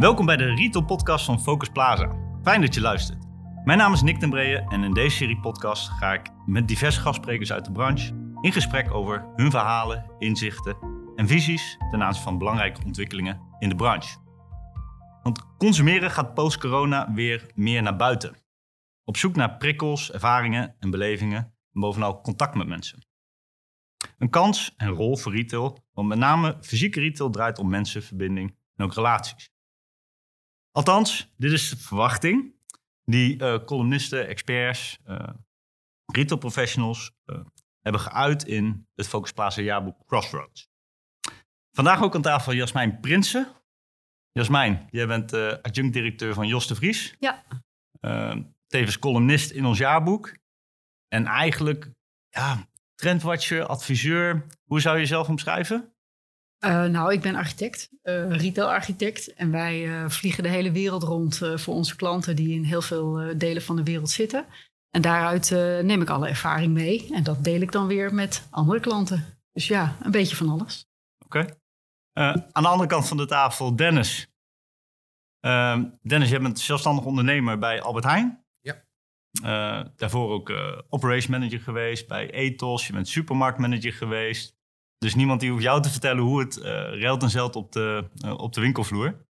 Welkom bij de Retail Podcast van Focus Plaza. Fijn dat je luistert. Mijn naam is Nick den Breeën en in deze serie podcast ga ik met diverse gastsprekers uit de branche in gesprek over hun verhalen, inzichten en visies ten aanzien van belangrijke ontwikkelingen in de branche. Want consumeren gaat post-corona weer meer naar buiten. Op zoek naar prikkels, ervaringen en belevingen en bovenal contact met mensen. Een kans en rol voor retail, want met name fysieke retail draait om mensen, verbinding en ook relaties. Althans, dit is de verwachting die uh, columnisten, experts, uh, retail professionals uh, hebben geuit in het Focus Plaza jaarboek Crossroads. Vandaag ook aan tafel Jasmijn Prinsen. Jasmijn, jij bent adjunct-directeur van Jos de Vries. Ja. tevens columnist in ons jaarboek. En eigenlijk, ja, trendwatcher, adviseur. Hoe zou je jezelf omschrijven? Uh, nou, ik ben architect, uh, retail-architect. En wij uh, vliegen de hele wereld rond voor onze klanten die in heel veel delen van de wereld zitten. En daaruit neem ik alle ervaring mee. En dat deel ik dan weer met andere klanten. Dus ja, een beetje van alles. Oké. Okay. aan de andere kant van de tafel, Dennis. Ehm, Dennis, jij bent zelfstandig ondernemer bij Albert Heijn. Ja. daarvoor ook operation manager geweest bij Ethos. Je bent supermarktmanager geweest. Dus niemand die hoeft jou te vertellen hoe het uh, ruilt en zelt op de, uh, op de winkelvloer.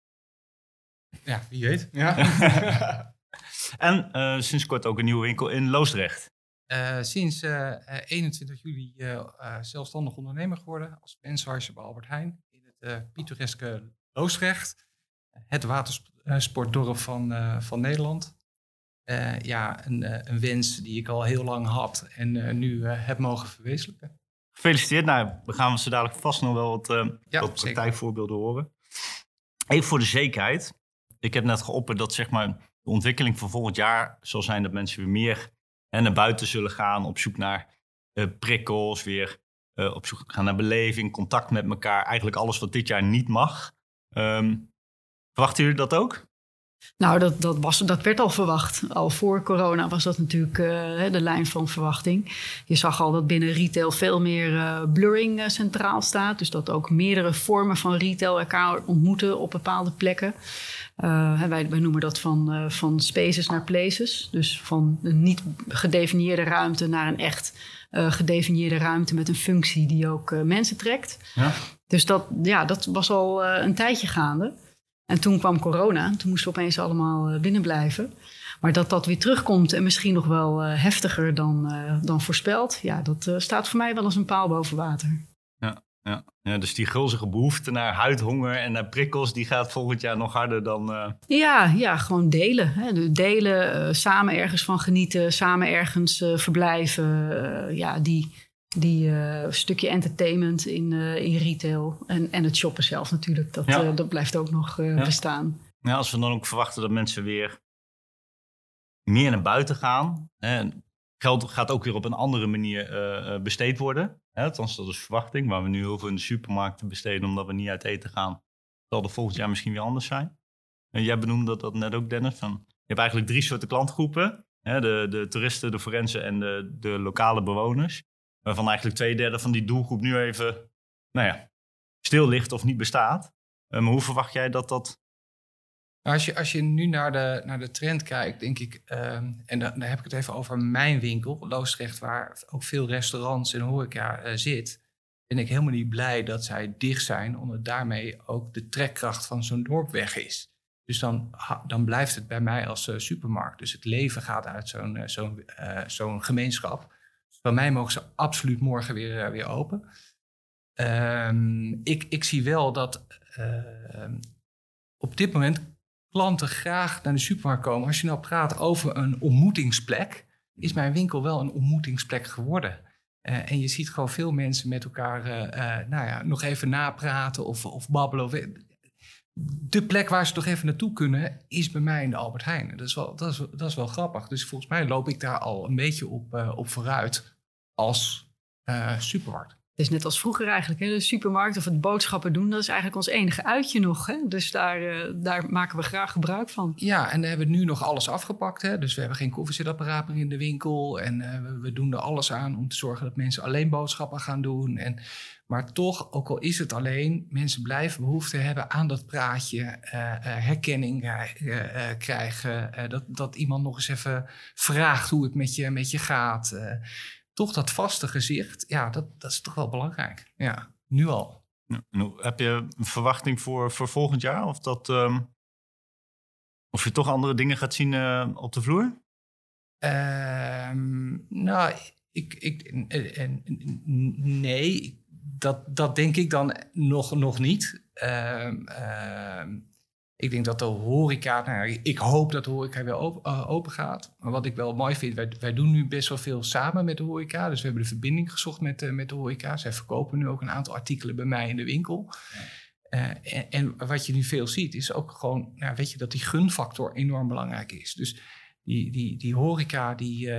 Ja, wie weet. Ja. en uh, sinds kort ook een nieuwe winkel in Loosdrecht. sinds 21 juli zelfstandig ondernemer geworden als franchiser bij Albert Heijn in het pittoreske Loosdrecht. Het watersportdorp van, van Nederland. ja, een, een, wens die ik al heel lang had en nu heb mogen verwezenlijken. Gefeliciteerd. Nou, we gaan zo dadelijk vast nog wel wat, uh, ja, wat praktijkvoorbeelden horen. Even voor de zekerheid. Ik heb net geopperd dat zeg maar, de ontwikkeling van volgend jaar zal zijn dat mensen weer meer hè, naar buiten zullen gaan. Op zoek naar uh, prikkels, weer uh, op zoek gaan naar beleving, contact met elkaar. Eigenlijk alles wat dit jaar niet mag. Um, verwachten jullie dat ook? Nou, dat, dat, was, dat werd al verwacht. Al voor corona was dat natuurlijk uh, de lijn van verwachting. Je zag al dat binnen retail veel meer uh, blurring uh, centraal staat. Dus dat ook meerdere vormen van retail elkaar ontmoeten op bepaalde plekken. wij, wij noemen dat van, van spaces naar places. Dus van een niet gedefinieerde ruimte naar een echt gedefinieerde ruimte met een functie die ook mensen trekt. Ja. Dus dat, ja, dat was al een tijdje gaande. En toen kwam corona. Toen moesten we opeens allemaal eh, binnen blijven. Maar dat dat weer terugkomt en misschien nog wel uh, heftiger dan, uh, dan voorspeld. Ja, dat staat voor mij wel als een paal boven water. Ja, ja. ja dus die gulzige behoefte naar huidhonger en naar prikkels... die gaat volgend jaar nog harder dan... Ja, ja, gewoon delen. Hè. Delen, samen ergens van genieten, samen ergens verblijven. ja, die, die uh, stukje entertainment in, uh, in retail. En, en het shoppen zelf natuurlijk. Dat, ja. uh, dat blijft ook nog ja. bestaan. Ja, als we dan ook verwachten dat mensen weer meer naar buiten gaan. Hè, geld gaat ook weer op een andere manier besteed worden. Hè, althans, dat is verwachting. Waar we nu heel veel in de supermarkten besteden omdat we niet uit eten gaan. Zal er volgend jaar misschien weer anders zijn. En jij benoemde dat, dat net ook, Dennis. Van, je hebt eigenlijk drie soorten klantgroepen. Hè, de, de toeristen, de forensen en de, de lokale bewoners waarvan eigenlijk twee derde van die doelgroep nu even, nou ja, stil ligt of niet bestaat. Uh, maar hoe verwacht jij dat dat... Nou, als je, als je nu naar de, naar de trend kijkt, denk ik, uh, en dan, dan, heb ik het even over mijn winkel, Loosdrecht, waar ook veel restaurants en horeca uh, zit, ben ik helemaal niet blij dat zij dicht zijn, omdat daarmee ook de trekkracht van zo'n dorp weg is. Dus dan, dan blijft het bij mij als uh, supermarkt. Dus het leven gaat uit zo'n zo'n zo'n gemeenschap. Bij mij mogen ze absoluut morgen weer, eh, weer open. Um, ik, ik zie wel dat uh, op dit moment klanten graag naar de supermarkt komen. Als je nou praat over een ontmoetingsplek, is mijn winkel wel een ontmoetingsplek geworden. Uh, en je ziet gewoon veel mensen met elkaar uh, nou ja, nog even napraten of, of babbelen. De plek waar ze toch even naartoe kunnen, is bij mij in de Albert Heijn. Dat is wel, dat is, dat is wel grappig. Dus volgens mij loop ik daar al een beetje op, op vooruit als uh, supermarkt. Het is net als vroeger eigenlijk. Hè? De supermarkt of het boodschappen doen, dat is eigenlijk ons enige uitje nog. Hè? Dus daar, uh, daar maken we graag gebruik van. Ja, en we hebben nu nog alles afgepakt. Hè? Dus we hebben geen koffiezetapparaat meer in de winkel. En uh, we, we, doen er alles aan om te zorgen dat mensen alleen boodschappen gaan doen. En, maar toch, ook al is het alleen, mensen blijven behoefte hebben aan dat praatje. Uh, herkenning krijgen. dat, dat iemand nog eens even vraagt hoe het met je, met je gaat toch dat vaste gezicht, ja, dat, dat is toch wel belangrijk. Ja, nu al. heb je een verwachting voor, voor volgend jaar? Of, dat, um, of je toch andere dingen gaat zien uh, op de vloer? Um, nou, ik, ik, nee, dat, dat denk ik dan nog, nog niet. Um, ik denk dat de horeca, nou, ik hoop dat de horeca weer open, uh, open gaat. Maar wat ik wel mooi vind, wij, wij, doen nu best wel veel samen met de horeca. Dus we hebben de verbinding gezocht met, uh, met de horeca. Zij verkopen nu ook een aantal artikelen bij mij in de winkel. Uh, en, en, wat je nu veel ziet, is ook gewoon, nou, weet je, dat die gunfactor enorm belangrijk is. Dus die, die, die horeca, die,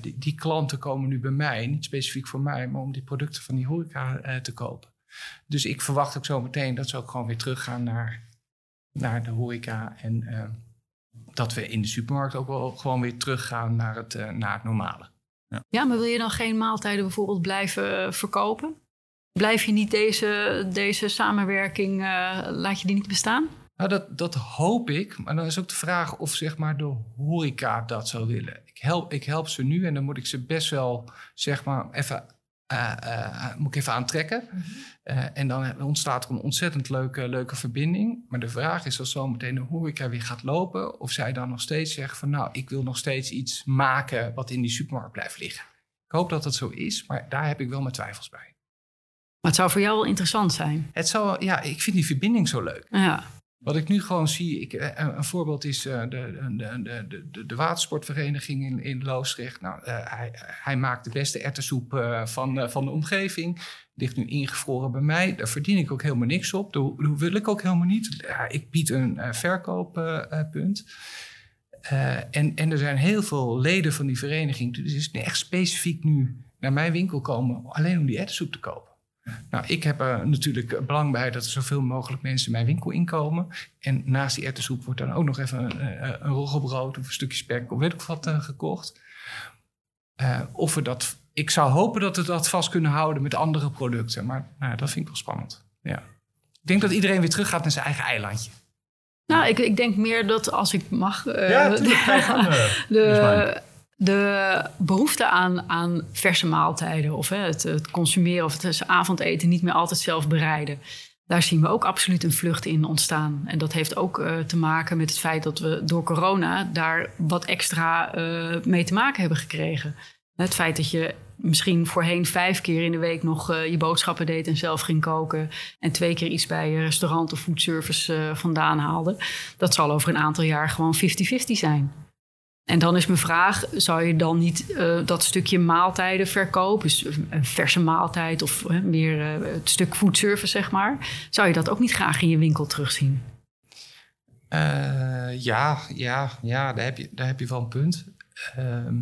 die, die, klanten komen nu bij mij, niet specifiek voor mij, maar om die producten van die horeca te kopen. Dus ik verwacht ook zo meteen dat ze ook gewoon weer teruggaan naar naar de horeca. En uh, dat we in de supermarkt ook wel gewoon weer teruggaan naar het, uh, naar het normale. Ja. ja, maar wil je dan geen maaltijden bijvoorbeeld blijven eh, verkopen? Blijf je niet deze, deze samenwerking, uh, laat je die niet bestaan? Nou, dat, dat hoop ik. Maar dan is ook de vraag of zeg maar, de horeca dat zou willen. Ik help, ik help ze nu en dan moet ik ze best wel zeg maar, even uh, uh, moet ik even aantrekken. -hmm. en dan ontstaat er een ontzettend leuke, leuke verbinding. Maar de vraag is als zometeen de horeca weer gaat lopen... of zij dan nog steeds zeggen van... nou, ik wil nog steeds iets maken wat in die supermarkt blijft liggen. Ik hoop dat dat zo is, maar daar heb ik wel mijn twijfels bij. Maar het zou voor jou wel interessant zijn. Het zou, ja, ik vind die verbinding zo leuk. Ja. Wat ik nu gewoon zie, ik, eh, een, voorbeeld is uh, de, de, de, de, watersportvereniging in, in Loosdrecht. Nou, hij, hij, maakt de beste ertessoep van, van de omgeving. Ligt nu ingevroren bij mij. Daar verdien ik ook helemaal niks op. Dat, wil ik ook helemaal niet. Ja, ik bied een verkooppunt. en, en er zijn heel veel leden van die vereniging. Dus echt specifiek nu naar mijn winkel komen. Alleen om die ertessoep te kopen. Nou, ik heb er natuurlijk belang bij dat er zoveel mogelijk mensen mijn winkel inkomen. En naast die erwtensoep wordt dan ook nog even een, eh, een roggebrood of een stukje spek of weet ik wat uh, gekocht. Uh, of we dat, ik zou hopen dat we dat vast kunnen houden met andere producten. Maar nou, dat vind ik wel spannend. Ja. Ik denk dat iedereen weer terug gaat naar zijn eigen eilandje. Nou, ik, ik denk meer dat als ik mag. Uh, ja, de, de, de behoefte aan, aan verse maaltijden of hè, het, het, consumeren of het avondeten niet meer altijd zelf bereiden. Daar zien we ook absoluut een vlucht in ontstaan. En dat heeft ook uh, te maken met het feit dat we door corona daar wat extra uh, mee te maken hebben gekregen. Het feit dat je misschien voorheen vijf keer in de week nog uh, je boodschappen deed en zelf ging koken. En twee keer iets bij je restaurant of foodservice vandaan haalde. Dat zal over een aantal jaar gewoon 50-50 zijn. En dan is mijn vraag: zou je dan niet uh, dat stukje maaltijden verkopen, dus een verse maaltijd of meer uh, het stuk foodservice, zeg maar, zou je dat ook niet graag in je winkel terugzien? ja, ja, ja, daar heb je, daar heb je wel een punt. Ehm,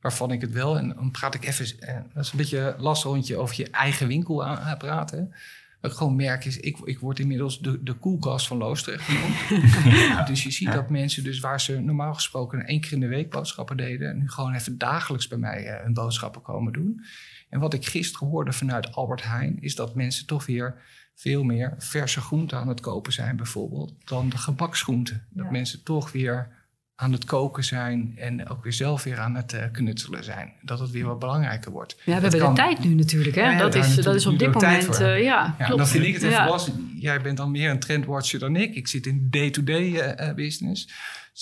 waarvan ik het wel, en dan praat ik even, dat is een beetje lastig rondje over je eigen winkel aan, praten. Wat ik gewoon merk is, ik, ik word inmiddels de, de koelkast van Loosdrecht genoemd. Dus je ziet dat mensen dus waar ze normaal gesproken één keer in de week boodschappen deden... nu gewoon even dagelijks bij mij uh, hun boodschappen komen doen. En wat ik gisteren hoorde vanuit Albert Heijn... is dat mensen toch weer veel meer verse groenten aan het kopen zijn bijvoorbeeld... dan de gebaksgroenten. Dat mensen toch weer aan het koken zijn en ook weer zelf weer aan het uh, knutselen zijn. Dat het weer wat belangrijker wordt. Ja, we hebben de tijd nu natuurlijk. Hè? dat, is, dat is op dit moment, uh, ja, ja Dan vind ik het even ja. lastig. Jij bent dan meer een trendwatcher dan ik. Ik zit in day-to-day -day, uh, business.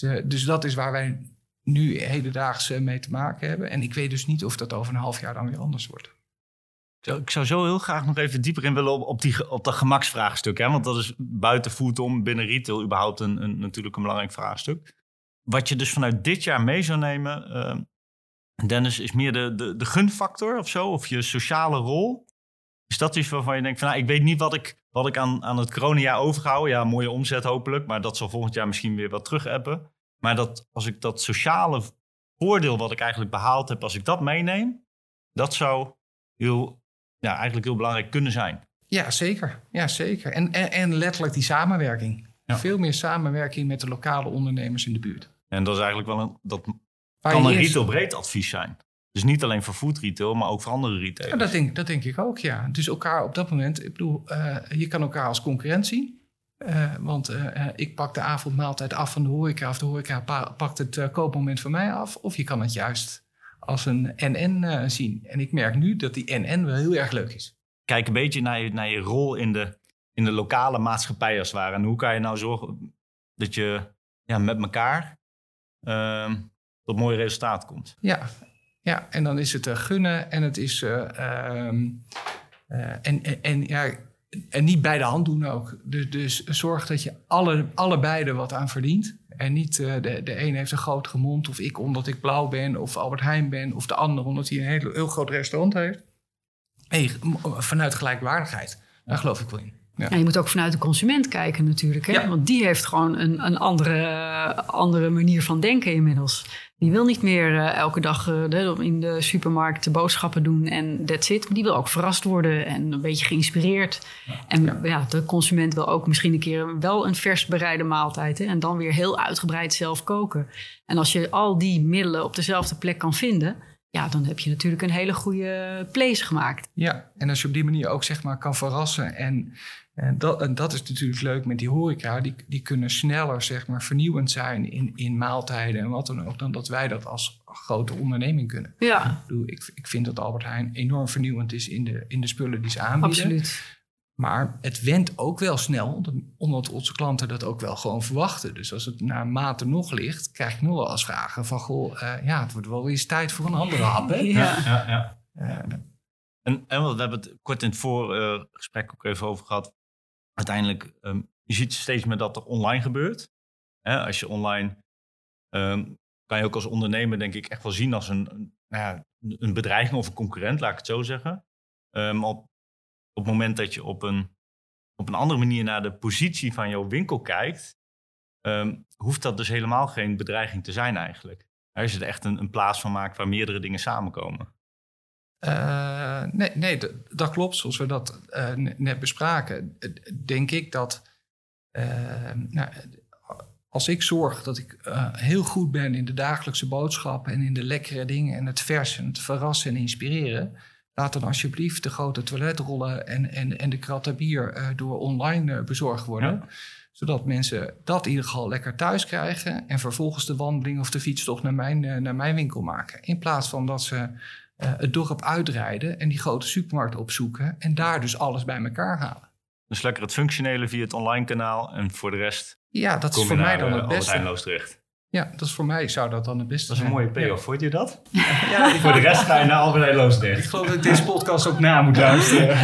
Dus, dus, dat is waar wij nu hedendaags mee te maken hebben. En ik weet dus niet of dat over een half jaar dan weer anders wordt. Ik zou zo heel graag nog even dieper in willen op, op, die, op dat gemaksvraagstuk. Hè? Want dat is buiten food om, binnen retail überhaupt een, een, natuurlijk een belangrijk vraagstuk wat je dus vanuit dit jaar mee zou nemen, uh, Dennis, is meer de, de, de gunfactor of zo, of je sociale rol. Is dat iets waarvan je denkt van, nou, ik weet niet wat ik, wat ik aan, aan het coronajaar overhoud. Ja, mooie omzet hopelijk, maar dat zal volgend jaar misschien weer wat terug hebben. Maar dat als ik dat sociale voordeel wat ik eigenlijk behaald heb, als ik dat meeneem, dat zou heel ja, eigenlijk heel belangrijk kunnen zijn. Ja, zeker. Ja, zeker. En, en, en letterlijk die samenwerking. Ja. Veel meer samenwerking met de lokale ondernemers in de buurt. En dat is eigenlijk wel een, dat kan een retailbreed advies zijn. Dus niet alleen voor food retail, maar ook voor andere Ja, retailers. dat, denk, dat denk ik ook, ja. Dus elkaar op dat moment, ik bedoel, eh, je kan elkaar als concurrent zien. Eh, want eh, ik pak de avondmaaltijd af van de horeca, of de horeca pa- pakt het koopmoment van mij af. Of je kan het juist als een NN zien. En ik merk nu dat die NN wel heel erg leuk is. Kijk een beetje naar je, naar je rol in de, in de lokale maatschappij als het ware. En hoe kan je nou zorgen dat je ja, met elkaar ehm, tot mooie resultaat komt. Ja, ja en dan is het eh, gunnen en het is. eh, ehm, eh, en, en, en, ja, en niet bij de hand doen ook. Dus, dus zorg dat je alle, allebei wat aan verdient. En niet de, de een heeft een grotere mond, of ik omdat ik blauw ben, of Albert Heijn ben, of de ander omdat hij een heel, heel groot restaurant heeft. Nee, vanuit gelijkwaardigheid. Daar geloof ik wel in. Ja. En je moet ook vanuit de consument kijken natuurlijk. Hè? Ja. Want die heeft gewoon een, een andere, andere manier van denken inmiddels. Die wil niet meer eh, elke dag eh, in de supermarkt de boodschappen doen en that's it. Maar die wil ook verrast worden en een beetje geïnspireerd. En Ja. ja. de consument wil ook misschien een keer wel een vers bereide maaltijd. Hè? En dan weer heel uitgebreid zelf koken. En als je al die middelen op dezelfde plek kan vinden... Ja, dan heb je natuurlijk een hele goede place gemaakt. Ja, en als je op die manier ook zeg maar kan verrassen. En, en, dat, en dat is natuurlijk leuk met die horeca. Die, die kunnen sneller zeg maar vernieuwend zijn in, in maaltijden en wat dan ook. Dan dat wij dat als grote onderneming kunnen. Ja, Ik, bedoel, ik, ik vind dat Albert Heijn enorm vernieuwend is in de, in de spullen die ze aanbieden. absoluut. Maar het went ook wel snel, omdat, onze klanten dat ook wel gewoon verwachten. Dus als het naar mate nog ligt, krijg ik nu wel eens vragen van... Goh, eh, ja, het wordt wel weer eens tijd voor een andere hap, hè? Ja. ja, ja. Eh, En, en we hebben het kort in het voorgesprek ook even over gehad. Uiteindelijk, ehm, je ziet steeds meer dat er online gebeurt. Als je online, ehm, kan je ook als ondernemer denk ik echt wel zien als een, een, nou ja, een bedreiging of een concurrent, laat ik het zo zeggen. Ehm, op, op het moment dat je op een, op een andere manier naar de positie van jouw winkel kijkt, hoeft dat dus helemaal geen bedreiging te zijn eigenlijk. Als je er echt een, een plaats van maakt waar meerdere dingen samenkomen. Eh, nee, nee dat klopt. Zoals we dat eh, ne- net bespraken, eh, denk ik dat nou, als ik zorg dat ik heel goed ben in de dagelijkse boodschappen en in de lekkere dingen en het versen, het verrassen en inspireren, laat dan alsjeblieft de grote toiletrollen en, en, en de kratten bier door online bezorgd worden. Ja. Zodat mensen dat in ieder geval lekker thuis krijgen en vervolgens de wandeling of de fietstocht naar mijn, naar mijn winkel maken. In plaats van dat ze eh, het dorp uitrijden en die grote supermarkt opzoeken en daar dus alles bij elkaar halen. Dus lekker het functionele via het online kanaal. En voor de rest Ja, dat is voor mij dan eh, het Albert beste. Ja, dat is voor mij zou dat dan het beste Dat is een zijn. mooie payoff, vond je dat? Ja, ja ik, Voor de rest ga je naar Albert Heijn ik Loosdrecht. geloof dat ik deze podcast ook na moet luisteren.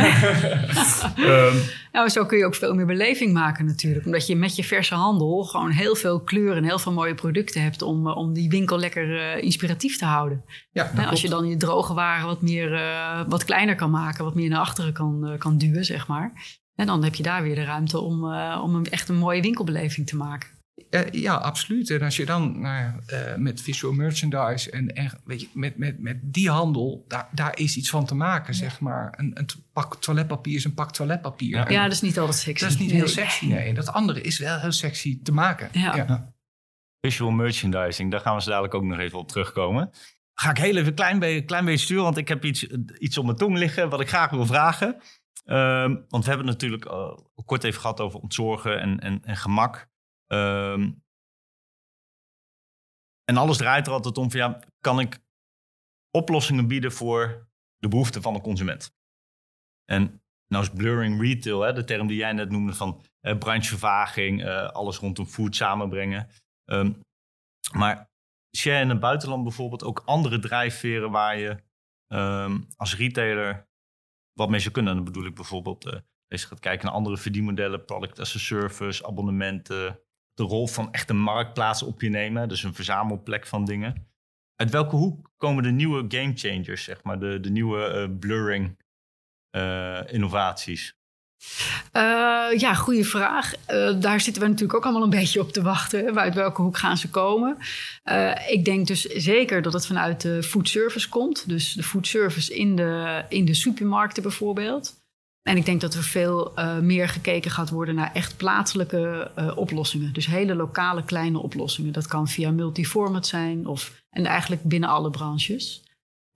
Ehm, Nou, zo kun je ook veel meer beleving maken natuurlijk. Omdat je met je verse handel gewoon heel veel kleuren en heel veel mooie producten hebt... om, eh, om die winkel lekker eh, inspiratief te houden. Ja, dat Hè, als je dan je droge waren wat, meer, eh, wat kleiner kan maken... wat meer naar achteren kan, kan duwen, zeg maar. En dan heb je daar weer de ruimte om, eh, om een, echt een mooie winkelbeleving te maken. Eh, ja, absoluut. En als je dan nou ja, eh, met visual merchandise en, en weet je, met, met, met die handel, daar, daar is iets van te maken, zeg maar. Een, een pak toiletpapier is een pak toiletpapier. Ja. En Ja, dat is niet altijd sexy. dat is niet Nee. heel sexy, nee. En dat andere is wel heel sexy te maken. Ja. visual merchandising, daar gaan we zo dadelijk ook nog even op terugkomen. Ga ik heel even een klein, beetje, klein beetje sturen, want ik heb iets, iets op mijn tong liggen wat ik graag wil vragen. Ehm, want we hebben het natuurlijk uh, kort even gehad over ontzorgen en, en, en gemak. Ehm, en alles draait er altijd om van ja, kan ik oplossingen bieden voor de behoeften van de consument? En nou is blurring retail, hè, de term die jij net noemde van eh, branchevervaging, eh, alles rondom food samenbrengen. Ehm, maar jij in het buitenland bijvoorbeeld ook andere drijfveren waar je ehm, als retailer wat mee zou kunnen? Dan bedoel ik bijvoorbeeld, eh, als je gaat kijken naar andere verdienmodellen, product as a service, abonnementen, de rol van echt een marktplaats op je nemen, dus een verzamelplek van dingen. Uit welke hoek komen de nieuwe game changers, zeg maar, de, de nieuwe eh, blurring eh, innovaties? Uh, ja, goede vraag. Daar zitten we natuurlijk ook allemaal een beetje op te wachten. Uit welke hoek gaan ze komen? Ik denk dus zeker dat het vanuit de food service komt. Dus de food service in de, in de supermarkten bijvoorbeeld. En ik denk dat er veel meer gekeken gaat worden naar echt plaatselijke oplossingen. Dus hele lokale kleine oplossingen. Dat kan via multiformat zijn of, en eigenlijk binnen alle branches.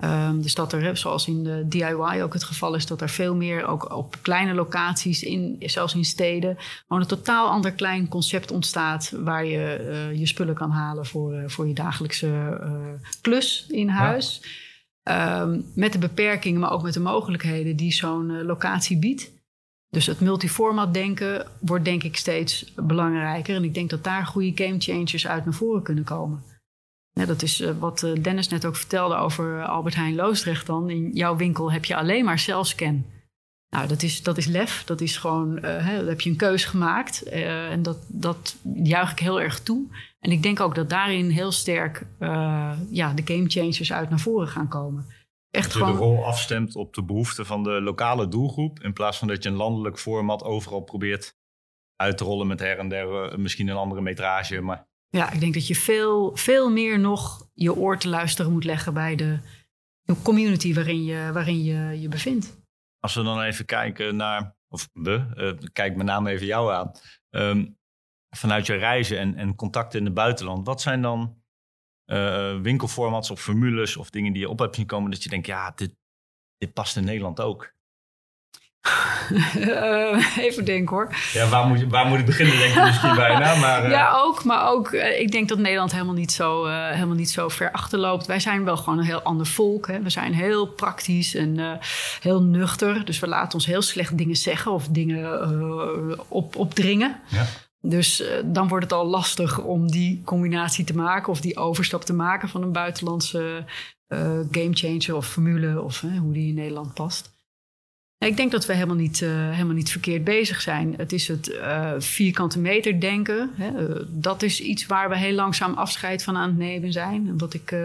Um, dus dat er, zoals in de DIY ook het geval is, dat er veel meer ook op kleine locaties, in, zelfs in steden, gewoon een totaal ander klein concept ontstaat waar je uh, je spullen kan halen voor, voor je dagelijkse klus in huis. Ja. Um, met de beperkingen, maar ook met de mogelijkheden die zo'n locatie biedt. Dus het multiformat denken wordt denk ik steeds belangrijker. En ik denk dat daar goede game changers uit naar voren kunnen komen. Dat is uh, wat uh, Dennis net ook vertelde over Albert Heijn Loosdrecht dan. In jouw winkel heb je alleen maar zelfscan. Nou, dat is, dat is lef. Dat is gewoon, uh, heb je een keus gemaakt. en dat, dat juich ik heel erg toe. En ik denk ook dat daarin heel sterk ja, de game changers uit naar voren gaan komen. Echt dat je gewoon... de rol afstemt op de behoeften van de lokale doelgroep. In plaats van dat je een landelijk format overal probeert uit te rollen met her en der misschien een andere metrage. Maar ja, ik denk dat je veel, veel meer nog je oor te luisteren moet leggen bij de community waarin je waarin je, je bevindt. Als we dan even kijken naar, of we, uh, kijk met name even jou aan. Um, vanuit je reizen en, en contacten in het buitenland, wat zijn dan uh, winkelformats of formules of dingen die je op hebt zien komen dat je denkt, ja, dit, dit past in Nederland ook? uh, even denken hoor. Ja, waar moet, je, waar moet ik beginnen, denk ik misschien bijna. Maar, uh... Ja, ook. Maar ook, uh, ik denk dat Nederland helemaal niet, zo, helemaal niet zo ver achterloopt. Wij zijn wel gewoon een heel ander volk. Hè. We zijn heel praktisch en heel nuchter. Dus we laten ons heel slecht dingen zeggen of dingen op, opdringen. Ja. Dus dan wordt het al lastig om die combinatie te maken of die overstap te maken van een buitenlandse gamechanger of formule of hoe die in Nederland past. Ik denk dat we helemaal niet, uh, helemaal niet verkeerd bezig zijn. Het is het uh, vierkante meter denken. Hè. Uh, dat is iets waar we heel langzaam afscheid van aan het nemen zijn. Wat ik,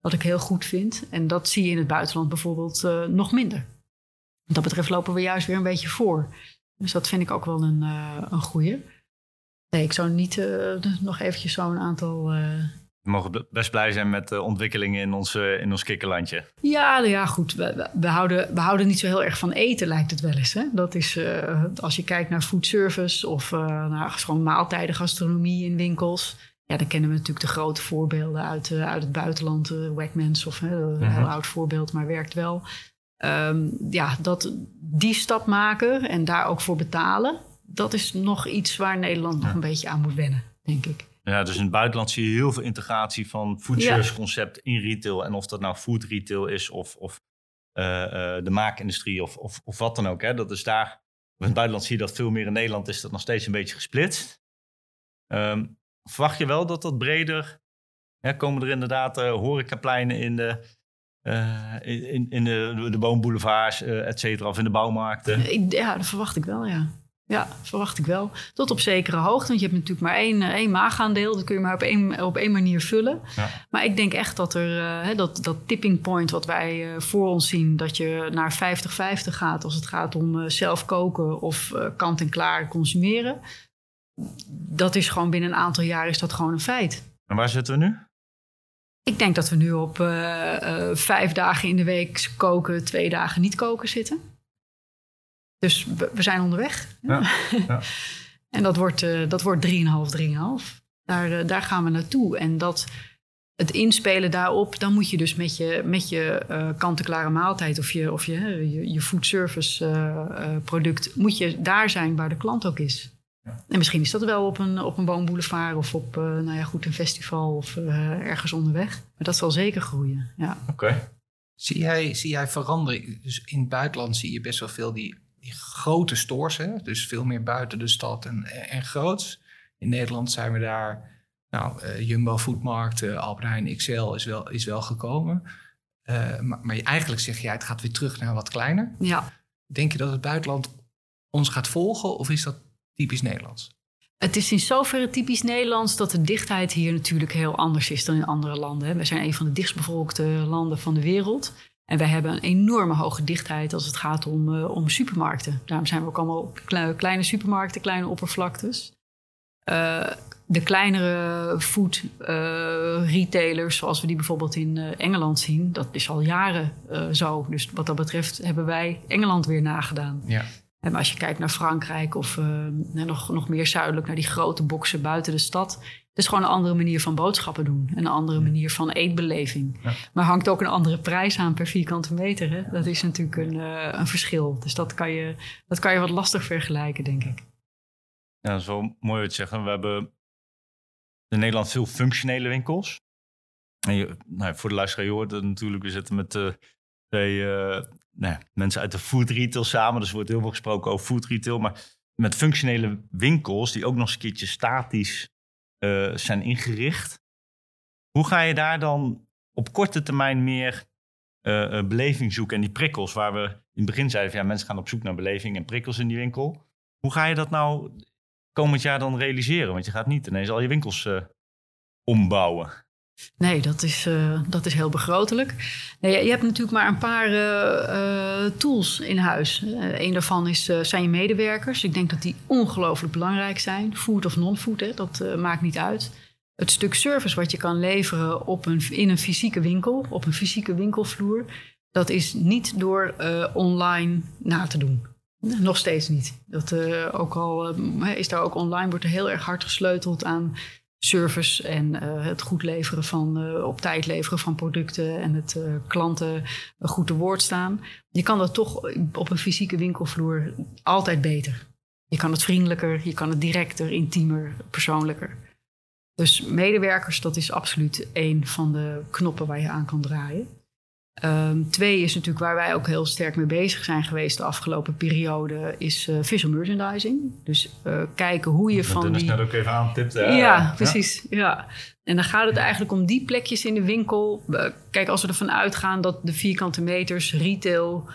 wat ik heel goed vind. En dat zie je in het buitenland bijvoorbeeld nog minder. Wat dat betreft lopen we juist weer een beetje voor. Dus dat vind ik ook wel een, een goeie. Nee, ik zou niet nog eventjes zo'n aantal we mogen best blij zijn met de ontwikkelingen in ons, in ons kikkerlandje. Ja, nou ja, goed. We, we, houden, we houden niet zo heel erg van eten, lijkt het wel eens. Hè? Dat is, uh, als je kijkt naar food service of uh, naar gewoon maaltijden, gastronomie in winkels. Ja, dan kennen we natuurlijk de grote voorbeelden uit, uh, uit het buitenland. Wegmans of een heel mhm. oud voorbeeld, maar werkt wel. Um, ja, dat, die stap maken en daar ook voor betalen. Dat is nog iets waar Nederland nog een beetje aan moet wennen, denk ik. Ja, dus in het buitenland zie je heel veel integratie van food service concept in retail. En of dat nou food retail is of, of uh, uh, de maakindustrie of, of, of wat dan ook. Hè. Dat is daar, in het buitenland zie je dat veel meer. In Nederland is dat nog steeds een beetje gesplitst. Um, verwacht je wel dat dat breder... Ja, komen er inderdaad uh, horecapleinen in de, in, in de, de boomboulevards, et cetera, of in de bouwmarkten? Ja, dat verwacht ik wel, ja. Ja, verwacht ik wel. Tot op zekere hoogte. Want je hebt natuurlijk maar één, eh, één maagaandeel. Dat kun je maar op één, op één manier vullen. Ja. Maar ik denk echt dat er uh, dat, dat tipping point wat wij uh, voor ons zien... dat je naar 50-50 gaat als het gaat om zelf koken of kant-en-klaar consumeren. Dat is gewoon binnen een aantal jaar is dat gewoon een feit. En waar zitten we nu? Ik denk dat we nu op vijf dagen in de week koken, twee dagen niet koken zitten. Dus we, zijn onderweg. Ja, ja. en dat wordt, uh, dat wordt 3,5, 3,5. Daar, uh, daar gaan we naartoe. En dat, het inspelen daarop, dan moet je dus met je, met je uh, kant-en-klare maaltijd of je, of je, je, je food service product, moet je daar zijn waar de klant ook is. Ja. En misschien is dat wel op een, op een woonboulevard of op nou ja, goed, een festival of ergens onderweg. Maar dat zal zeker groeien. Ja. Oké. Zie jij, zie jij verandering? Dus in het buitenland zie je best wel veel die die grote stores, hè, dus veel meer buiten de stad en, en groots. In Nederland zijn we daar, nou, uh, Jumbo Foodmarkt, uh, Albert Heijn XL is wel, is wel gekomen. Uh, maar, maar eigenlijk zeg jij, het gaat weer terug naar wat kleiner. Ja. Denk je dat het buitenland ons gaat volgen of is dat typisch Nederlands? Het is in zoverre typisch Nederlands dat de dichtheid hier natuurlijk heel anders is dan in andere landen. We zijn een van de dichtstbevolkte landen van de wereld. En wij hebben een enorme hoge dichtheid als het gaat om, uh, om supermarkten. Daarom zijn we ook allemaal kleine supermarkten, kleine oppervlaktes. Uh, de kleinere food uh, retailers, zoals we die bijvoorbeeld in Engeland zien, dat is al jaren zo. Dus wat dat betreft hebben wij Engeland weer nagedaan. Ja. En als je kijkt naar Frankrijk of nog, nog meer zuidelijk, naar die grote boksen buiten de stad, het is gewoon een andere manier van boodschappen doen. Een andere manier van eetbeleving. Ja. Maar hangt ook een andere prijs aan per vierkante meter. Hè? Dat is natuurlijk een, uh, een verschil. Dus dat kan, je, dat kan je wat lastig vergelijken, denk ik. Ja, dat is wel mooi te zeggen. We hebben in Nederland veel functionele winkels. En je, nou, voor de luisteraar, je hoort het natuurlijk, we zitten met twee uh, nou, mensen uit de food retail samen. Dus er wordt heel veel gesproken over food retail. Maar met functionele winkels die ook nog eens een keertje statisch uh, zijn ingericht. Hoe ga je daar dan op korte termijn meer uh, beleving zoeken en die prikkels waar we in het begin zeiden van ja, mensen gaan op zoek naar beleving en prikkels in die winkel. Hoe ga je dat nou komend jaar dan realiseren? Want je gaat niet ineens al je winkels ombouwen. Nee, dat is, uh, dat is heel begrotelijk. Nee, je hebt natuurlijk maar een paar uh, tools in huis. een daarvan is, zijn je medewerkers. Ik denk dat die ongelooflijk belangrijk zijn. Food of non-food, dat maakt niet uit. Het stuk service wat je kan leveren op een, in een fysieke winkel, op een fysieke winkelvloer, dat is niet door online na te doen. Nog steeds niet. Dat, ook al is daar ook online, wordt er heel erg hard gesleuteld aan service en uh, het goed leveren van, uh, op tijd leveren van producten en het uh, klanten goed te woord staan. Je kan dat toch op een fysieke winkelvloer altijd beter. Je kan het vriendelijker, je kan het directer, intiemer, persoonlijker. Dus medewerkers, dat is absoluut een van de knoppen waar je aan kan draaien. Um, twee is natuurlijk waar wij ook heel sterk mee bezig zijn geweest de afgelopen periode, is uh, visual merchandising. Dus uh, kijken hoe je van. Dat is net ook even aantipte. Ja, ja, precies. Ja. En dan gaat het eigenlijk om die plekjes in de winkel. Uh, kijk, als we ervan uitgaan dat de vierkante meters retail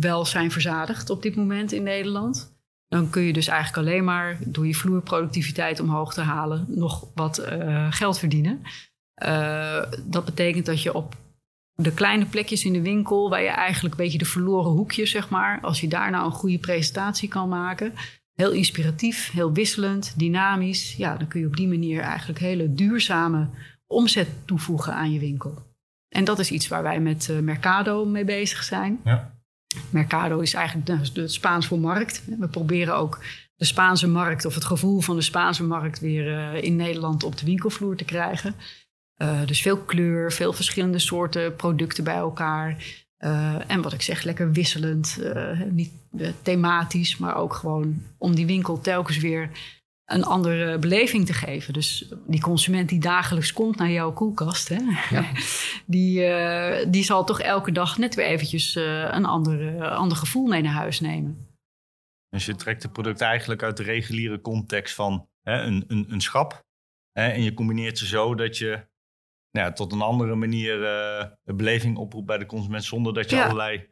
wel zijn verzadigd op dit moment in Nederland. Dan kun je dus eigenlijk alleen maar door je vloerproductiviteit omhoog te halen nog wat geld verdienen. dat betekent dat je op de kleine plekjes in de winkel, waar je eigenlijk een beetje de verloren hoekjes, zeg maar, als je daar nou een goede presentatie kan maken, heel inspiratief, heel wisselend, dynamisch, ja, dan kun je op die manier eigenlijk hele duurzame omzet toevoegen aan je winkel. En dat is iets waar wij met uh, Mercado mee bezig zijn. Ja. Mercado is eigenlijk de, Spaans voor markt. We proberen ook de Spaanse markt of het gevoel van de Spaanse markt weer uh, in Nederland op de winkelvloer te krijgen. Uh, dus veel kleur, veel verschillende soorten producten bij elkaar. Uh, en wat ik zeg, lekker wisselend. Uh, niet thematisch, maar ook gewoon om die winkel telkens weer een andere beleving te geven. Dus die consument die dagelijks komt naar jouw koelkast, hè, ja. die, die zal toch elke dag net weer eventjes een ander, ander gevoel mee naar huis nemen. Dus je trekt het product eigenlijk uit de reguliere context van hè, een, een, een schap. Hè, en je combineert ze zo dat je ja, tot een andere manier uh, beleving oproept bij de consument. Zonder dat je allerlei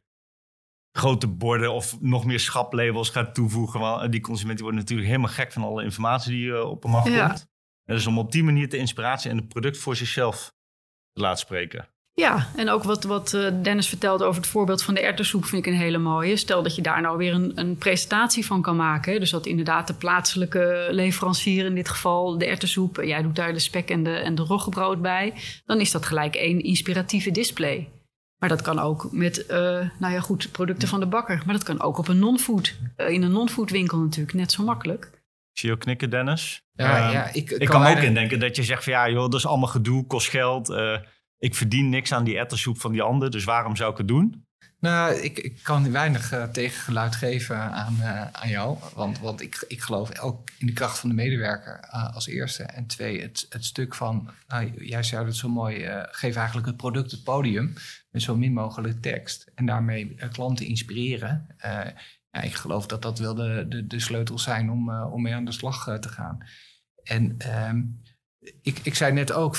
grote borden of nog meer schaplabels gaat toevoegen. Want die consument die wordt natuurlijk helemaal gek van alle informatie die uh, op hem afkomt. Dus om op die manier de inspiratie en het product voor zichzelf te laten spreken. Ja, en ook wat, wat eh, Dennis vertelde over het voorbeeld van de erwtensoep vind ik een hele mooie. Stel dat je daar nou weer een, een presentatie van kan maken. Dus dat inderdaad de plaatselijke leverancier, in dit geval de erwtensoep, jij doet daar de spek en de, en de roggebrood bij. Dan is dat gelijk één inspiratieve display. Maar dat kan ook met, uh, nou ja goed, producten van de bakker. Maar dat kan ook op een non-food, uh, in een non-food winkel natuurlijk, net zo makkelijk. Ik zie je ook knikken, Dennis. Ja, ja ik, ik kan, kan ook indenken dat je zegt van ja, joh, dat is allemaal gedoe, kost geld ik verdien niks aan die ettersoep van die ander, dus waarom zou ik het doen? Nou, ik, ik kan weinig uh, tegengeluid geven aan, uh, aan jou. Want, want ik, ik geloof ook in de kracht van de medewerker uh, als eerste. En twee, het, het stuk van, nou, jij zei het zo mooi, geef eigenlijk het product het podium met zo min mogelijk tekst. En daarmee klanten inspireren. ja, ik geloof dat dat wel de, de, de sleutels zijn om, om mee aan de slag te gaan. En ehm, ik, ik zei net ook,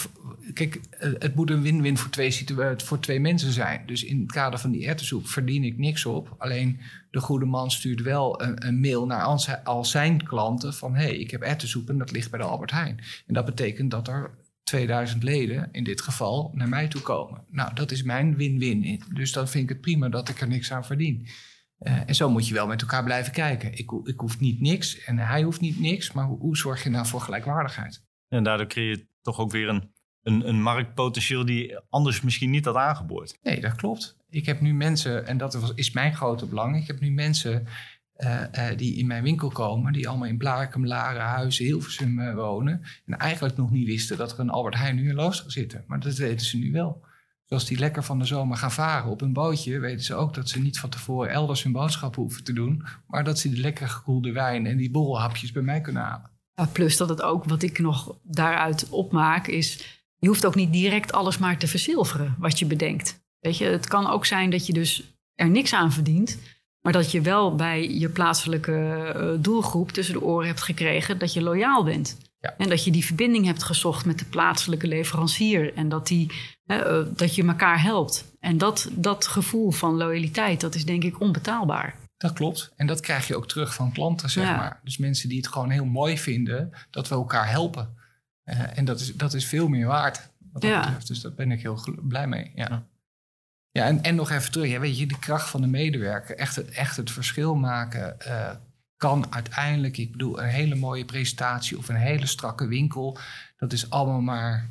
kijk, het moet een win-win voor twee, voor twee mensen zijn. Dus in het kader van die erwtensoep verdien ik niks op. Alleen de goede man stuurt wel een, mail naar al zijn, klanten van... hé, hey, ik heb erwtensoep en dat ligt bij de Albert Heijn. En dat betekent dat er 2000 leden in dit geval naar mij toe komen. Nou, dat is mijn win-win. Dus dan vind ik het prima dat ik er niks aan verdien. Uh, en zo moet je wel met elkaar blijven kijken. Ik, ik hoef niet niks en hij hoeft niet niks, maar hoe zorg je nou voor gelijkwaardigheid? En daardoor creëer je toch ook weer een, een, een marktpotentieel die anders misschien niet had aangeboord. Nee, dat klopt. Ik heb nu mensen, en dat is mijn grote belang, ik heb nu mensen uh, uh, die in mijn winkel komen, die allemaal in Blarikum, Laren, Huizen, Hilversum uh, wonen. En eigenlijk nog niet wisten dat er een Albert Heijn nu in Loosdrecht zitten. Maar dat weten ze nu wel. Dus als die lekker van de zomer gaan varen op een bootje, weten ze ook dat ze niet van tevoren elders hun boodschappen hoeven te doen. Maar dat ze die lekker gekoelde wijn en die borrelhapjes bij mij kunnen halen. Plus dat het ook, wat ik nog daaruit opmaak, is je hoeft ook niet direct alles maar te verzilveren wat je bedenkt. Weet je, het kan ook zijn dat je dus er niks aan verdient. Maar dat je wel bij je plaatselijke doelgroep tussen de oren hebt gekregen dat je loyaal bent. Ja. En dat je die verbinding hebt gezocht met de plaatselijke leverancier. En dat, die, uh, dat je elkaar helpt. En dat, dat gevoel van loyaliteit, dat is denk ik onbetaalbaar. Dat klopt. En dat krijg je ook terug van klanten, zeg ja. maar. Dus mensen die het gewoon heel mooi vinden dat we elkaar helpen. Uh, en dat is, dat is veel meer waard. Wat dat ja. betreft. Dus daar ben ik heel blij mee. Ja. Ja, en, en nog even terug. Ja, weet je, de kracht van de medewerker, echt het, echt het verschil maken, uh, kan uiteindelijk, ik bedoel, een hele mooie presentatie of een hele strakke winkel, dat is allemaal maar,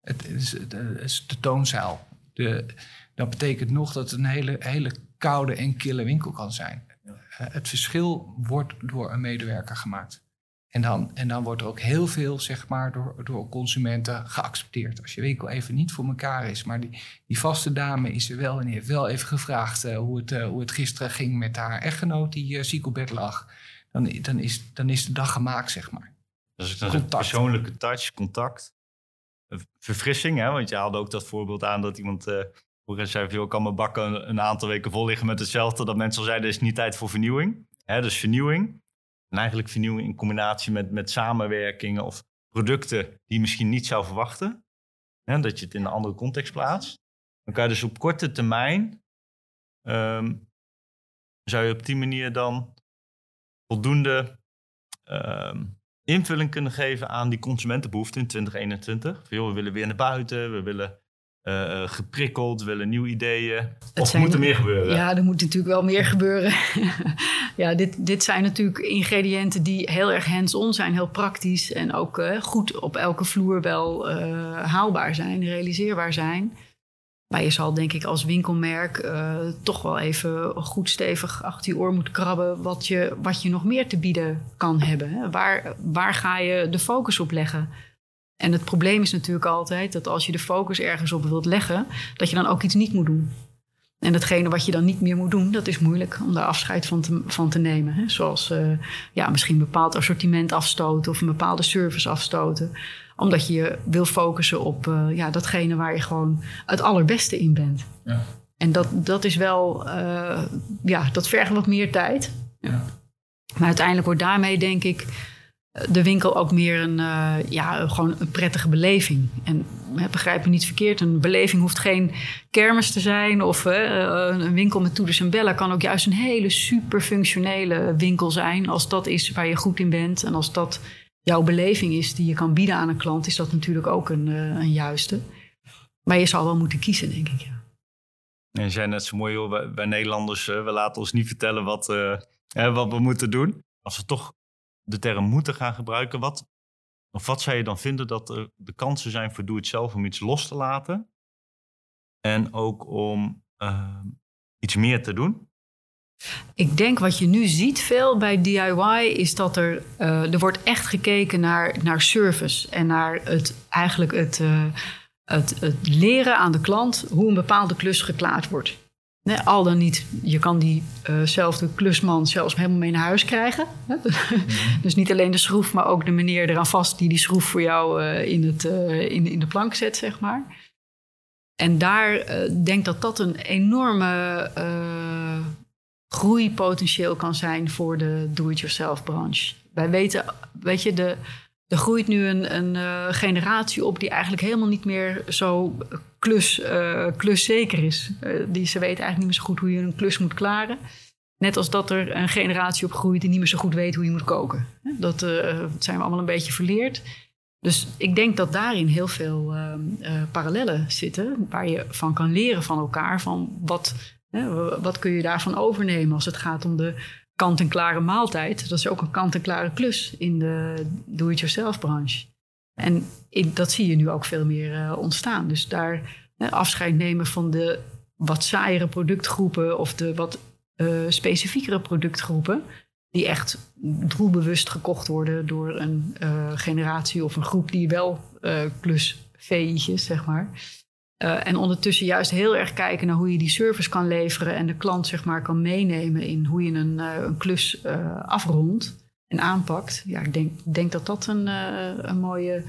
het is, het is de toonzaal. De, dat betekent nog dat een hele, hele koude en kille winkel kan zijn. Uh, het verschil wordt door een medewerker gemaakt. En dan, en dan wordt er ook heel veel, zeg maar, door, door consumenten geaccepteerd. Als je winkel even niet voor elkaar is. Maar die, die vaste dame is er wel en die heeft wel even gevraagd uh, hoe, het, uh, hoe het gisteren ging met haar echtgenoot die ziek op bed lag. Dan, dan, is, dan is de dag gemaakt, zeg maar. Dus dat is een persoonlijke touch, contact. Verfrissing, hè? want je haalde ook dat voorbeeld aan dat iemand... Vroeger zei veel, kan mijn bakken een aantal weken vol liggen met hetzelfde. Dat mensen al zeiden, het is niet tijd voor vernieuwing. Dus vernieuwing. En eigenlijk vernieuwing in combinatie met, met samenwerkingen of producten die je misschien niet zou verwachten. Dat je het in een andere context plaatst. Dan kan je dus op korte termijn, um, zou je op die manier dan voldoende um, invulling kunnen geven aan die consumentenbehoeften in 2021. Van, we willen weer naar buiten, we willen uh, geprikkeld, willen nieuwe ideeën? Het of moet er meer gebeuren? Ja, er moet natuurlijk wel meer gebeuren. ja, dit, dit zijn natuurlijk ingrediënten die heel erg hands-on zijn, heel praktisch en ook uh, goed op elke vloer wel uh, haalbaar zijn, realiseerbaar zijn. Maar je zal denk ik als winkelmerk toch wel even goed stevig achter je oor moeten krabben wat je, wat je nog meer te bieden kan hebben. Hè? Waar, waar ga je de focus op leggen? En het probleem is natuurlijk altijd dat als je de focus ergens op wilt leggen, dat je dan ook iets niet moet doen. En datgene wat je dan niet meer moet doen, dat is moeilijk om daar afscheid van te, van te nemen. Hè? Zoals uh, ja, misschien een bepaald assortiment afstoten of een bepaalde service afstoten. Omdat je je wil focussen op uh, ja, datgene waar je gewoon het allerbeste in bent. Ja. En dat, dat is wel, uh, ja, dat vergt wat meer tijd. Ja. Maar uiteindelijk wordt daarmee, denk ik, de winkel ook meer een, uh, ja, gewoon een prettige beleving. En begrijp me niet verkeerd, een beleving hoeft geen kermis te zijn of uh, een winkel met toeders en bellen kan ook juist een hele super functionele winkel zijn. Als dat is waar je goed in bent en als dat jouw beleving is die je kan bieden aan een klant, is dat natuurlijk ook een, uh, een juiste. Maar je zal wel moeten kiezen, denk ik. Ja. En je zei net zo mooi, joh, wij, Nederlanders, we laten ons niet vertellen wat, wat we moeten doen. Als we toch de term moeten gaan gebruiken, wat, of wat zou je dan vinden dat er de kansen zijn voor doe-het-zelf om iets los te laten en ook om uh, iets meer te doen? Ik denk wat je nu ziet veel bij DIY is dat er, uh, er wordt echt gekeken naar, naar service en naar het, eigenlijk het, uh, het, het leren aan de klant hoe een bepaalde klus geklaard wordt. Nee, al dan niet, je kan diezelfde uh klusman zelfs helemaal mee naar huis krijgen. Mm dus niet alleen de schroef, maar ook de meneer eraan vast die die schroef voor jou uh, in, het, uh, in, in de plank zet, zeg maar. En daar denk dat dat een enorme groeipotentieel kan zijn voor de do-it-yourself branche. Wij weten, weet je, de, er groeit nu een, een uh, generatie op die eigenlijk helemaal niet meer zo klus, uh, kluszeker is. Die, ze weten eigenlijk niet meer zo goed hoe je een klus moet klaren. Net als dat er een generatie op groeit die niet meer zo goed weet hoe je moet koken. Dat zijn we allemaal een beetje verleerd. Dus ik denk dat daarin heel veel ehm, eh, parallellen zitten, waar je van kan leren van elkaar. Van wat, wat kun je daarvan overnemen als het gaat om de kant-en-klare maaltijd. Dat is ook een kant-en-klare klus in de do-it-yourself branche. En dat zie je nu ook veel meer eh, ontstaan. Dus daar afscheid nemen van de wat saaiere productgroepen of de wat uh, specifiekere productgroepen die echt doelbewust gekocht worden door een uh, generatie of een groep die wel klus VI'tjes, zeg maar. Uh, en ondertussen juist heel erg kijken naar hoe je die service kan leveren en de klant zeg maar kan meenemen in hoe je een, een klus afrondt en aanpakt. Ja, ik denk, denk dat dat een, een mooie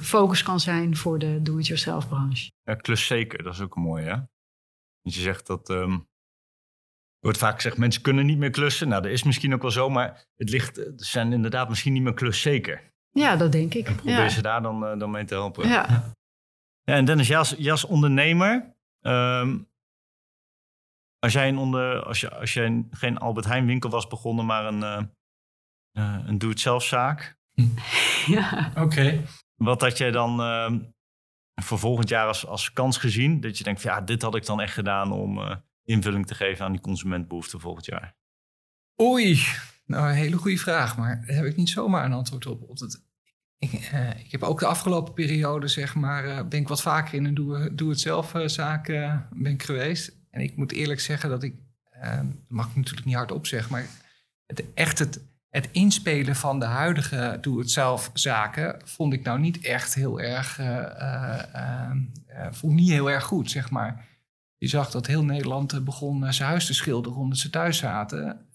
focus kan zijn voor de do-it-yourself branche. Ja, klus zeker, dat is ook een mooie. Hè? Want je zegt dat um er wordt vaak gezegd, mensen kunnen niet meer klussen. Nou, dat is misschien ook wel zo, maar het ligt, ze zijn inderdaad misschien niet meer kluszeker. Ja, dat denk ik. En probeer ja. ze daar dan, dan mee te helpen. Ja. Ja en Dennis, jij als, jij als ondernemer, um, als jij, een onder, als, je, als jij geen Albert Heijn winkel was begonnen, maar een, uh, uh, een doe-het-zelf zaak. Ja. Oké. Okay. Wat had jij dan voor volgend jaar als, als kans gezien? Dat je denkt, van, ja, dit had ik dan echt gedaan om invulling te geven aan die consumentbehoeften volgend jaar? Oei, nou een hele goede vraag, maar daar heb ik niet zomaar een antwoord op. op het, ik, uh, ik heb ook de afgelopen periode, zeg maar, uh, ben ik wat vaker in een doe-het-zelf-zaak uh, ben ik geweest. En ik moet eerlijk zeggen dat ik, dat mag ik natuurlijk niet hardop zeggen, maar het, echt het, het inspelen van de huidige doe-het-zelf-zaken vond ik nou niet echt heel erg, vond niet heel erg goed, zeg maar. Je zag dat heel Nederland begon zijn huis te schilderen omdat ze thuis zaten.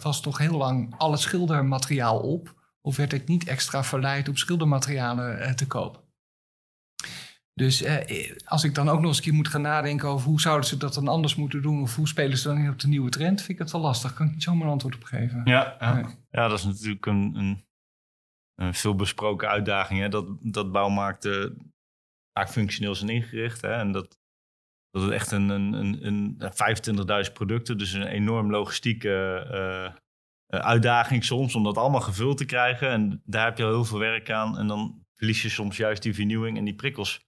Was toch heel lang al het schildermateriaal op? Of werd ik niet extra verleid om schildermaterialen uh, te kopen? Dus uh, als ik dan ook nog eens een keer moet gaan nadenken over hoe zouden ze dat dan anders moeten doen, of hoe spelen ze dan in op de nieuwe trend, vind ik het wel lastig. Kan ik niet zomaar een antwoord op geven. Ja, ja. Nee. ja dat is natuurlijk een, een, een veel besproken uitdaging. Hè? Dat, dat bouwmarkten vaak functioneel zijn ingericht. Hè? En dat dat het echt een, een, een, een 25.000 producten, dus een enorm logistieke uh, uitdaging soms om dat allemaal gevuld te krijgen. En daar heb je al heel veel werk aan. En dan verlies je soms juist die vernieuwing en die prikkels.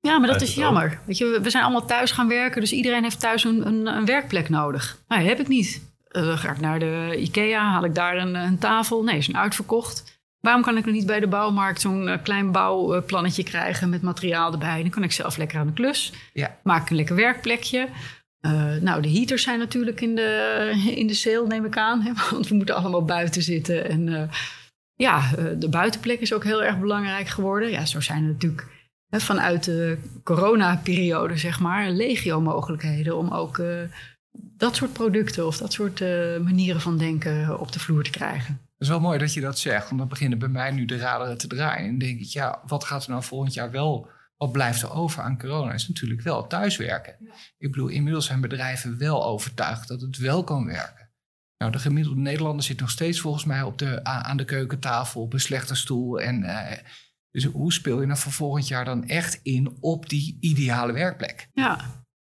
Ja, maar dat is jammer. Weet je, we zijn allemaal thuis gaan werken, dus iedereen heeft thuis een, een, een werkplek nodig. Nou, heb ik niet. Uh, ga ik naar de IKEA, haal ik daar een, een tafel. Nee, is een uitverkocht. Waarom kan ik er niet bij de bouwmarkt zo'n uh, klein bouwplannetje krijgen met materiaal erbij? Dan kan ik zelf lekker aan de klus. Ja. Maak een lekker werkplekje. Uh, nou, de heaters zijn natuurlijk in de, in de sale, neem ik aan. Hè? Want we moeten allemaal buiten zitten. En uh, ja, de buitenplek is ook heel erg belangrijk geworden. Ja, zo zijn er natuurlijk hè, vanuit de coronaperiode, zeg maar, legio mogelijkheden om ook dat soort producten of dat soort manieren van denken op de vloer te krijgen. Het is wel mooi dat je dat zegt, want dan beginnen bij mij nu de raderen te draaien. En denk ik, ja, wat gaat er nou volgend jaar wel, wat blijft er over aan corona? Is natuurlijk wel thuiswerken. Ja. Ik bedoel, inmiddels zijn bedrijven wel overtuigd dat het wel kan werken. Nou, de gemiddelde Nederlander zit nog steeds volgens mij op de, aan de keukentafel op een slechte stoel. En, uh, dus hoe speel je nou voor volgend jaar dan echt in op die ideale werkplek? Ja,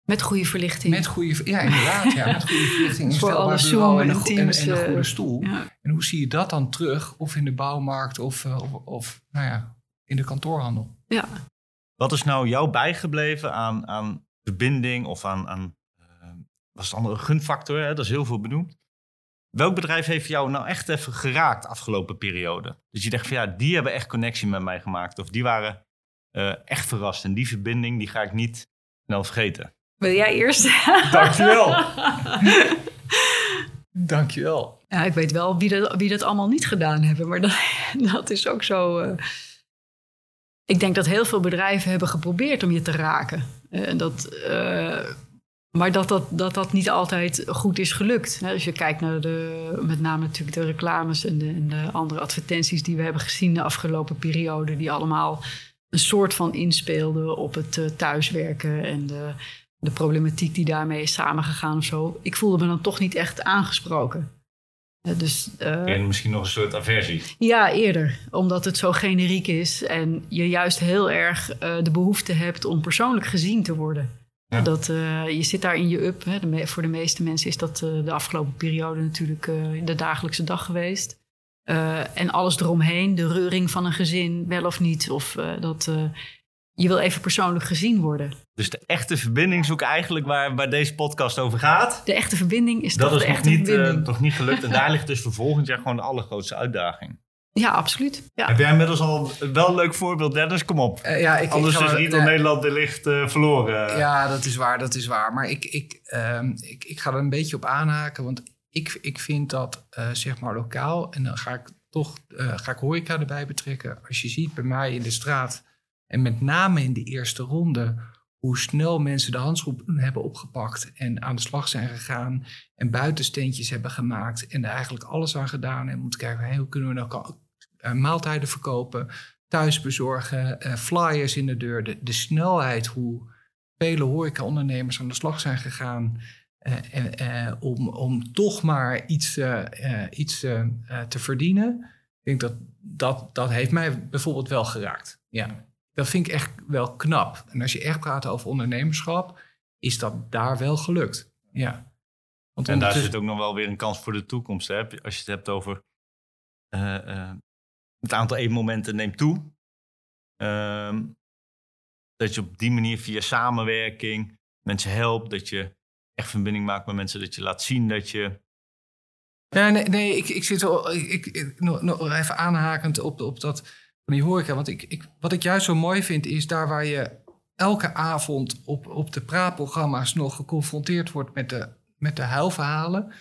met goede verlichting. Met goede, ja, inderdaad. Ja, met goede verlichting. Voor alle Zoom en, en, teams, en, en een goede stoel. Ja. En hoe zie je dat dan terug? Of in de bouwmarkt of, of, of nou ja, in de kantoorhandel? Ja. Wat is nou jou bijgebleven aan, aan verbinding of aan, aan uh, was het andere gunfactor? Hè? Dat is heel veel benoemd. Welk bedrijf heeft jou nou echt even geraakt de afgelopen periode? Dus je dacht van ja, die hebben echt connectie met mij gemaakt. Of die waren uh, echt verrast. En die verbinding die ga ik niet snel vergeten. Wil jij eerst? Dankjewel. Dankjewel. Ja, ik weet wel wie dat, wie dat allemaal niet gedaan hebben, maar dat, dat is ook zo. Uh... Ik denk dat heel veel bedrijven hebben geprobeerd om je te raken. Uh, dat, uh, maar dat dat, dat dat niet altijd goed is gelukt. Als je kijkt naar de, met name natuurlijk de reclames en de, en de andere advertenties die we hebben gezien de afgelopen periode, die allemaal een soort van inspeelden op het thuiswerken en de, de problematiek die daarmee is samengegaan of zo. Ik voelde me dan toch niet echt aangesproken. Dus, uh, en misschien nog een soort aversie. Ja, eerder. Omdat het zo generiek is en je juist heel erg uh, de behoefte hebt om persoonlijk gezien te worden. Ja. Dat, uh, je zit daar in je up. Hè. De, voor de meeste mensen is dat de afgelopen periode natuurlijk de dagelijkse dag geweest. Eh, en alles eromheen, de reuring van een gezin, wel of niet. Of dat je wil even persoonlijk gezien worden. Dus de echte verbinding zoek eigenlijk waar, waar deze podcast over gaat. De echte verbinding is dat toch is de nog echte niet, verbinding. nog niet gelukt. En daar ligt dus voor volgend jaar gewoon de allergrootste uitdaging. Ja, absoluut. Ja. Heb jij inmiddels al wel een leuk voorbeeld, Dennis? Kom op. Uh, ja, ik, Anders ik is Retail uh, Nederland de licht uh, verloren. Ja, dat is waar, dat is waar. Maar ik, ik, um, ik, ik ga er een beetje op aanhaken, want ik, ik vind dat uh, zeg maar lokaal, en dan ga ik toch uh, ga ik horeca erbij betrekken. Als je ziet bij mij in de straat, en met name in de eerste ronde, hoe snel mensen de handschoen hebben opgepakt en aan de slag zijn gegaan en buitensteentjes hebben gemaakt en er eigenlijk alles aan gedaan en moeten kijken, hoe kunnen we nou uh, maaltijden verkopen, thuis bezorgen, uh, flyers in de deur, de, snelheid hoe vele horecaondernemers aan de slag zijn gegaan uh, om, om toch maar iets, iets te verdienen. Ik denk dat, dat dat heeft mij bijvoorbeeld wel geraakt. Ja. Dat vind ik echt wel knap. En als je echt praat over ondernemerschap, is dat daar wel gelukt. Ja. Want en daar zit ook nog wel weer een kans voor de toekomst. Hè? Als je het hebt over uh, uh, het aantal eetmomenten neemt toe. Uh, dat je op die manier via samenwerking mensen helpt. Dat je echt verbinding maakt met mensen. Dat je laat zien dat je... Ja, nee, nee ik, ik zit ik, nog, nog even aanhakend op, op dat van die horeca. Want ik, ik, wat ik juist zo mooi vind, is daar waar je elke avond op, op de praatprogramma's nog geconfronteerd wordt met de, met de huilverhalen.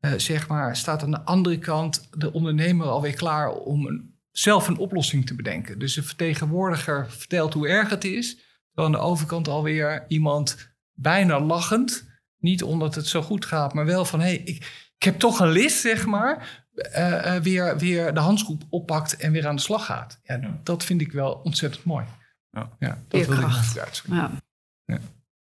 Uh, zeg maar, staat aan de andere kant de ondernemer alweer klaar om zelf een oplossing te bedenken. Dus de vertegenwoordiger vertelt hoe erg het is. Terwijl aan de overkant alweer iemand bijna lachend, niet omdat het zo goed gaat, maar wel van hé, hey, ik, ik heb toch een list, zeg maar. Uh, uh, weer, weer de handschoen oppakt en weer aan de slag gaat. Ja, dat vind ik wel ontzettend mooi. Ja, ja dat wil ik uitzoeken. Ja. Ja.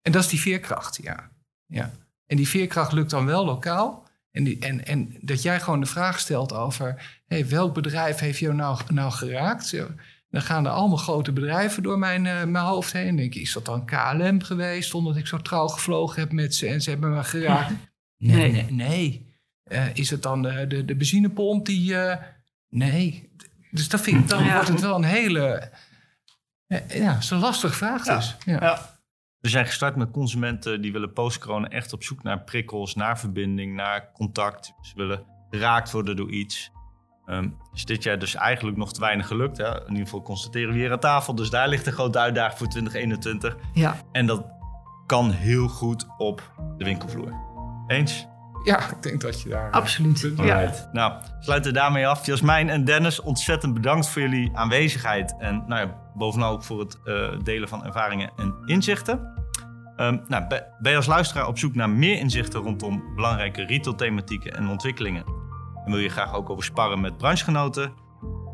En dat is die veerkracht, ja. ja. En die veerkracht lukt dan wel lokaal. En, die, en, en dat jij gewoon de vraag stelt over... Hey, welk bedrijf heeft jou nou, nou geraakt? Dan gaan er allemaal grote bedrijven door mijn, uh, mijn hoofd heen. Dan denk ik, is dat dan KLM geweest? Omdat ik zo trouw gevlogen heb met ze en ze hebben me geraakt? Nee, nee, nee. Uh, is het dan de, de, de benzinepomp die... Uh, nee. Dus dat vind ik, dan ja. wordt het wel een hele... Ja, het is een lastige vraag dus. Ja. Ja. ja. We zijn gestart met consumenten die willen post-corona echt op zoek naar prikkels, naar verbinding, naar contact. Ze willen geraakt worden door iets. Um, is dit jaar dus eigenlijk nog te weinig gelukt. Hè? In ieder geval constateren we hier aan tafel. Dus daar ligt een grote uitdaging voor 2021. Ja. En dat kan heel goed op de winkelvloer. Eens? Ja, ik denk dat je daar... Absoluut, uh, ja. Nou, sluiten daarmee af. Jasmijn en Dennis, ontzettend bedankt voor jullie aanwezigheid. En nou ja, bovenal ook voor het uh, delen van ervaringen en inzichten. Um, nou, ben je als luisteraar op zoek naar meer inzichten rondom belangrijke retailthematieken en ontwikkelingen? En wil je graag ook over sparren met branchegenoten?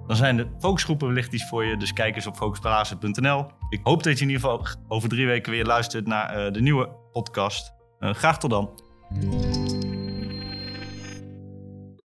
Dan zijn de focusgroepen wellicht iets voor je, dus kijk eens op focusplaatsen.nl. Ik hoop dat je in ieder geval over drie weken weer luistert naar uh, de nieuwe podcast. graag tot dan.